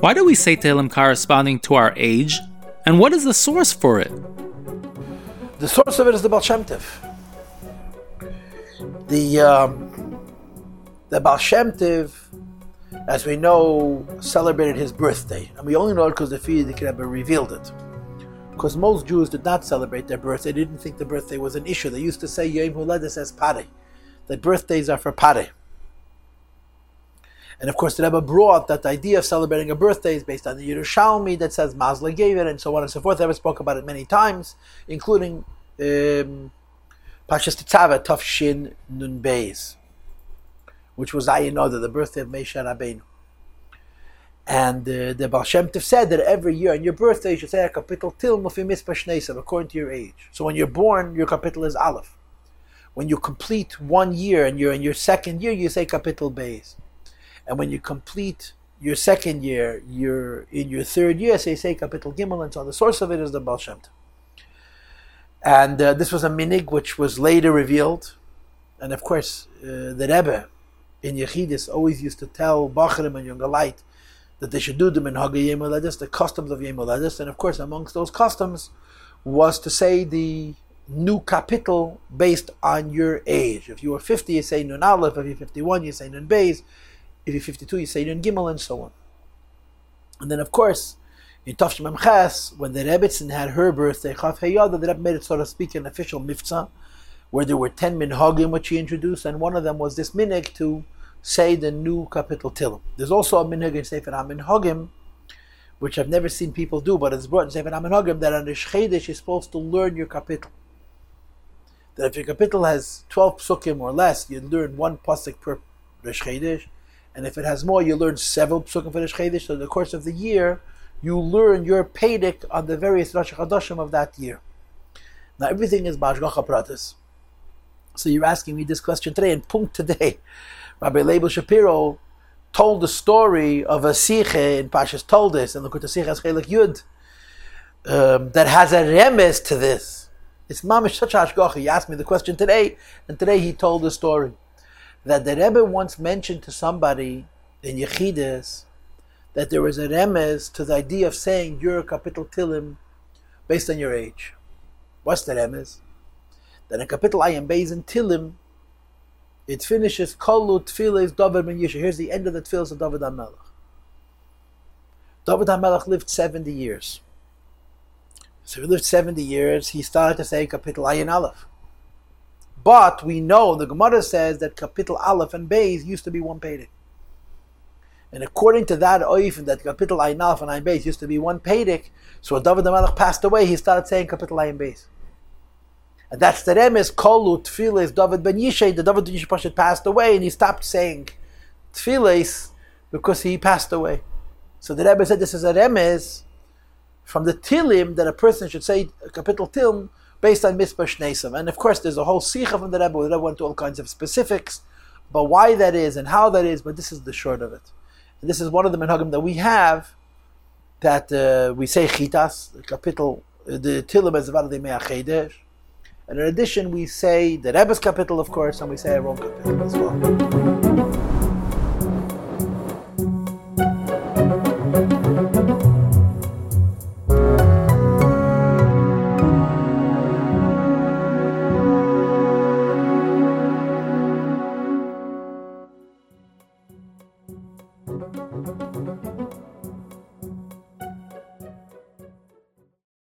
Why do we say Tehillim corresponding to our age? And what is the source for it? The source of it is the Baal Shem Tov. The, um, the Baal Shem Tov, as we know, celebrated his birthday. And we only know it because the Frierdiker Rebbe revealed it. Because most Jews did not celebrate their birthday. They didn't think the birthday was an issue. They used to say Yom Huledes as Pare, that birthdays are for Pare. And of course, the Rebbe brought that idea of celebrating a birthday is based on the Yerushalmi that says Mazla gave it, and so on and so forth. The Rebbe spoke about it many times, including um, Pashas Tetzaveh, Tov Shin Nun Beis, which was Ayinoda, the birthday of Moshe Rabbeinu. And uh, the Baal Shem Tov said that every year on your birthday you should say a capital Til Mufimis Pashnesav, according to your age. So when you're born, your capital is Aleph. When you complete one year and you're in your second year, you say capital Beis. And when you complete your second year, you're in your third year, say say Kapitel Gimel, and so the source of it is the Baal Shem And uh, this was a minig which was later revealed. And of course, uh, the Rebbe in Yechidis always used to tell Bachrim and Yungalite that they should do in Hagay Yemoledis, the customs of Yemoledis. And of course, amongst those customs was to say the new capital based on your age. If you were 50, you say Nun Aleph. If you're 51, you say Nun Beis. If you're 52, you say Nun Gimel, and so on. And then, of course, in Tafshim Ches, when the Rebbetzin had her birthday, Chav Heyada, the Rebbe made it, so to speak, an official mitzvah, where there were 10 minhagim which he introduced, and one of them was this minig to say the new capital Tilim. There's also a minig in Sefer HaMinhagim, which I've never seen people do, but it's brought in Sefer HaMinhagim that on the you're supposed to learn your capital. That if your capital has 12 psukim or less, you learn one pasuk per Rosh and if it has more, you learn several psukim for the Chodesh. So in the course of the year, you learn your Pedic on the various Rosh Chodeshim of that year. Now everything is Bashgacha Pratis. So you're asking me this question today, and Punkt today, Rabbi Leibel Shapiro told the story of a Siche in Pashas Toldis, and look at the Siche Chelik Yud, um, that has a remes to this. It's mamish such hashgacha. He asked me the question today, and today he told the story that the Rebbe once mentioned to somebody in Yechidus that there was a remes to the idea of saying your capital tilim based on your age. What's the remes? That a capital Ayam based in Tilim, it finishes Kolu Tfilis David Ben Yishay. Here's the end of the Tfilis of David HaMelech. David HaMelech lived 70 years. So he lived 70 years, he started to say capital Ayin Aleph. But we know, the Gemara says that capital Aleph and Beis used to be one Pedic. And according to that oif, that capital Ayin Aleph and Ayin Beis used to be one Pedic, so when David HaMelech passed away, he started saying capital Ayin Beis. And that's the remes, Kolu Tfilis David Ben Yishay, the David Ben Yishay passed away, and he stopped saying Tfilis because he passed away. So the Rebbe said this is a remes from the Tilim that a person should say capital Tilim based on Mitzvah Shnesim. And of course, there's a whole Sikha from the Rebbe, the Rebbe went to all kinds of specifics but why that is and how that is, but this is the short of it. And this is one of the menhagim that we have that uh, we say Chitas, the capital, the Tilim is about the Me'achedesh. And in addition, we say the Rebbe's capital, of course, and we say our own capital as well.